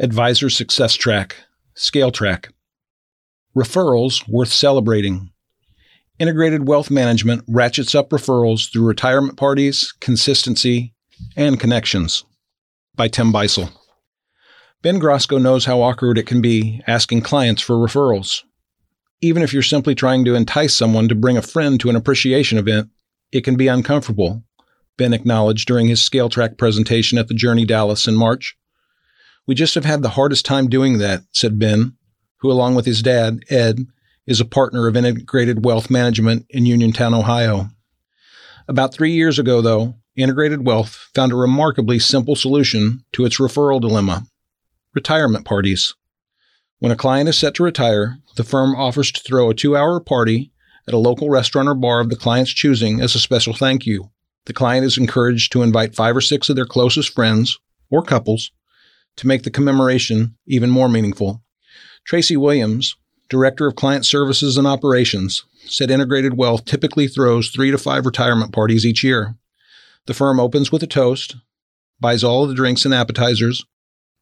Advisor Success Track, Scale Track. Referrals worth celebrating. Integrated Wealth Management ratchets up referrals through retirement parties, consistency, and connections. By Tim Beisel. Ben Grosco knows how awkward it can be asking clients for referrals. Even if you're simply trying to entice someone to bring a friend to an appreciation event, it can be uncomfortable, Ben acknowledged during his Scale Track presentation at the Journey Dallas in March. We just have had the hardest time doing that, said Ben, who, along with his dad, Ed, is a partner of Integrated Wealth Management in Uniontown, Ohio. About three years ago, though, Integrated Wealth found a remarkably simple solution to its referral dilemma retirement parties. When a client is set to retire, the firm offers to throw a two hour party at a local restaurant or bar of the client's choosing as a special thank you. The client is encouraged to invite five or six of their closest friends or couples to make the commemoration even more meaningful. Tracy Williams, Director of Client Services and Operations, said Integrated Wealth typically throws three to five retirement parties each year. The firm opens with a toast, buys all the drinks and appetizers,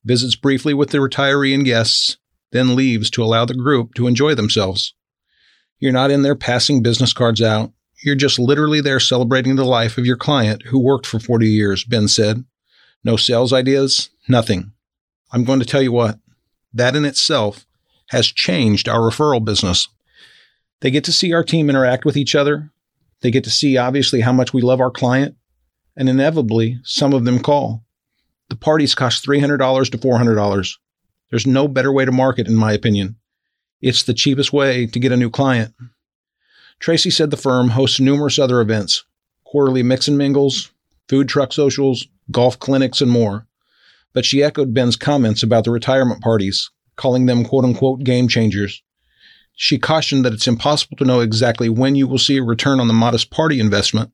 visits briefly with the retiree and guests, then leaves to allow the group to enjoy themselves. You're not in there passing business cards out. You're just literally there celebrating the life of your client who worked for 40 years, Ben said. No sales ideas, nothing. I'm going to tell you what, that in itself has changed our referral business. They get to see our team interact with each other. They get to see, obviously, how much we love our client. And inevitably, some of them call. The parties cost $300 to $400. There's no better way to market, in my opinion. It's the cheapest way to get a new client. Tracy said the firm hosts numerous other events quarterly mix and mingles, food truck socials, golf clinics, and more. But she echoed Ben's comments about the retirement parties, calling them quote unquote game changers. She cautioned that it's impossible to know exactly when you will see a return on the modest party investment,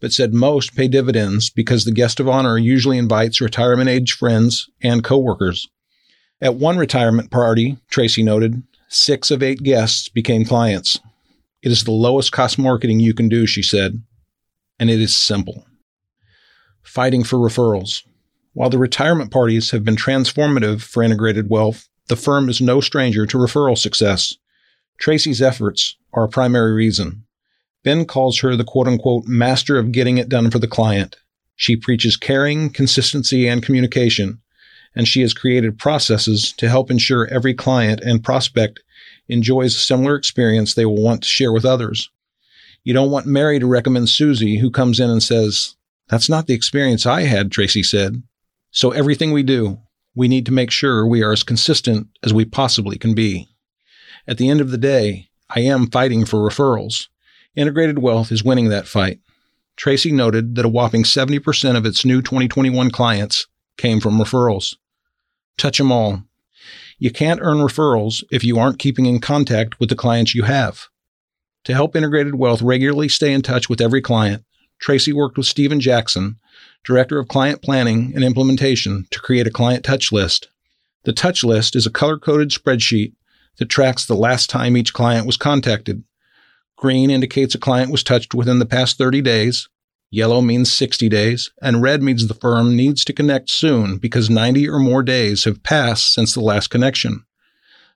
but said most pay dividends because the guest of honor usually invites retirement age friends and coworkers. At one retirement party, Tracy noted, six of eight guests became clients. It is the lowest cost marketing you can do, she said, and it is simple. Fighting for referrals. While the retirement parties have been transformative for integrated wealth, the firm is no stranger to referral success. Tracy's efforts are a primary reason. Ben calls her the quote unquote master of getting it done for the client. She preaches caring, consistency, and communication, and she has created processes to help ensure every client and prospect enjoys a similar experience they will want to share with others. You don't want Mary to recommend Susie, who comes in and says, That's not the experience I had, Tracy said. So everything we do, we need to make sure we are as consistent as we possibly can be. At the end of the day, I am fighting for referrals. Integrated Wealth is winning that fight. Tracy noted that a whopping 70% of its new 2021 clients came from referrals. Touch them all. You can't earn referrals if you aren't keeping in contact with the clients you have. To help Integrated Wealth regularly stay in touch with every client, Tracy worked with Stephen Jackson, Director of Client Planning and Implementation, to create a client touch list. The touch list is a color coded spreadsheet that tracks the last time each client was contacted. Green indicates a client was touched within the past 30 days. Yellow means 60 days, and red means the firm needs to connect soon because 90 or more days have passed since the last connection.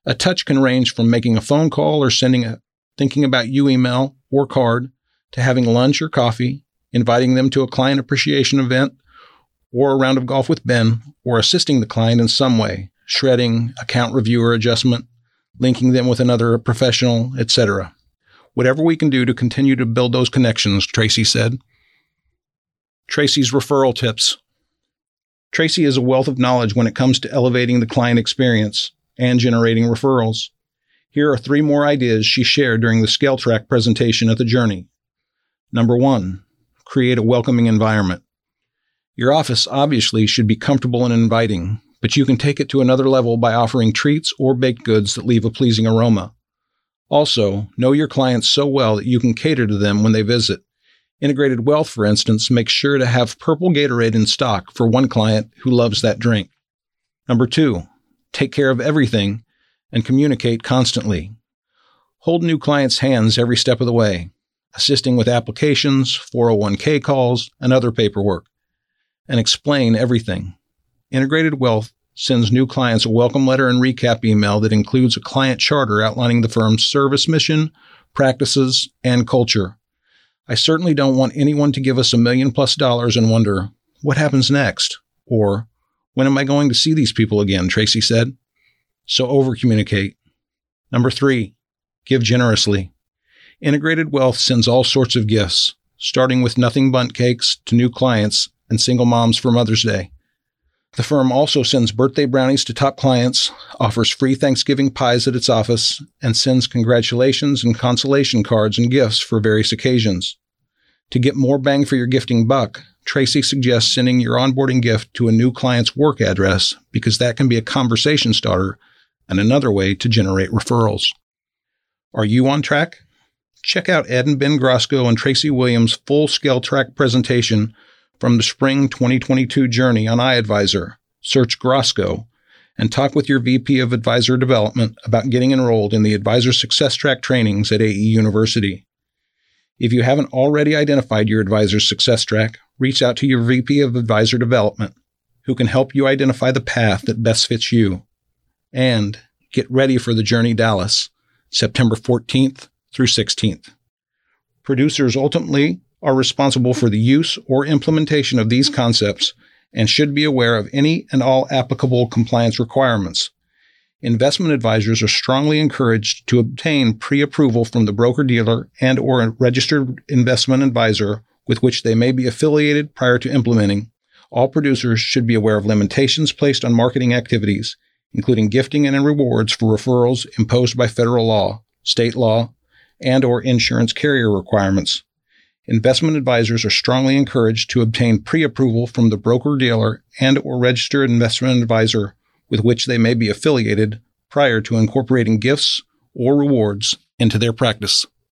A touch can range from making a phone call or sending a thinking about you email or card to having lunch or coffee inviting them to a client appreciation event or a round of golf with Ben, or assisting the client in some way, shredding, account review or adjustment, linking them with another professional, etc. Whatever we can do to continue to build those connections, Tracy said. Tracy's referral tips. Tracy is a wealth of knowledge when it comes to elevating the client experience and generating referrals. Here are three more ideas she shared during the Scale Track presentation at the Journey. Number one, create a welcoming environment. Your office obviously should be comfortable and inviting, but you can take it to another level by offering treats or baked goods that leave a pleasing aroma. Also, know your clients so well that you can cater to them when they visit. Integrated Wealth, for instance, makes sure to have purple Gatorade in stock for one client who loves that drink. Number two, take care of everything and communicate constantly. Hold new clients' hands every step of the way assisting with applications, 401k calls, and other paperwork, and explain everything. Integrated Wealth sends new clients a welcome letter and recap email that includes a client charter outlining the firm's service mission, practices, and culture. I certainly don't want anyone to give us a million plus dollars and wonder, what happens next? Or, when am I going to see these people again? Tracy said. So over communicate. Number three, give generously. Integrated Wealth sends all sorts of gifts, starting with nothing bundt cakes to new clients and single moms for Mother's Day. The firm also sends birthday brownies to top clients, offers free Thanksgiving pies at its office, and sends congratulations and consolation cards and gifts for various occasions. To get more bang for your gifting buck, Tracy suggests sending your onboarding gift to a new client's work address because that can be a conversation starter and another way to generate referrals. Are you on track? Check out Ed and Ben Grosco and Tracy Williams' full scale track presentation from the spring 2022 journey on iAdvisor. Search Grosco and talk with your VP of Advisor Development about getting enrolled in the Advisor Success Track trainings at AE University. If you haven't already identified your advisor success track, reach out to your VP of Advisor Development, who can help you identify the path that best fits you. And get ready for the Journey Dallas, September 14th through 16th. Producers ultimately are responsible for the use or implementation of these concepts and should be aware of any and all applicable compliance requirements. Investment advisors are strongly encouraged to obtain pre-approval from the broker dealer and or registered investment advisor with which they may be affiliated prior to implementing. All producers should be aware of limitations placed on marketing activities, including gifting and rewards for referrals imposed by federal law, state law, and or insurance carrier requirements. Investment advisors are strongly encouraged to obtain pre-approval from the broker dealer and or registered investment advisor with which they may be affiliated prior to incorporating gifts or rewards into their practice.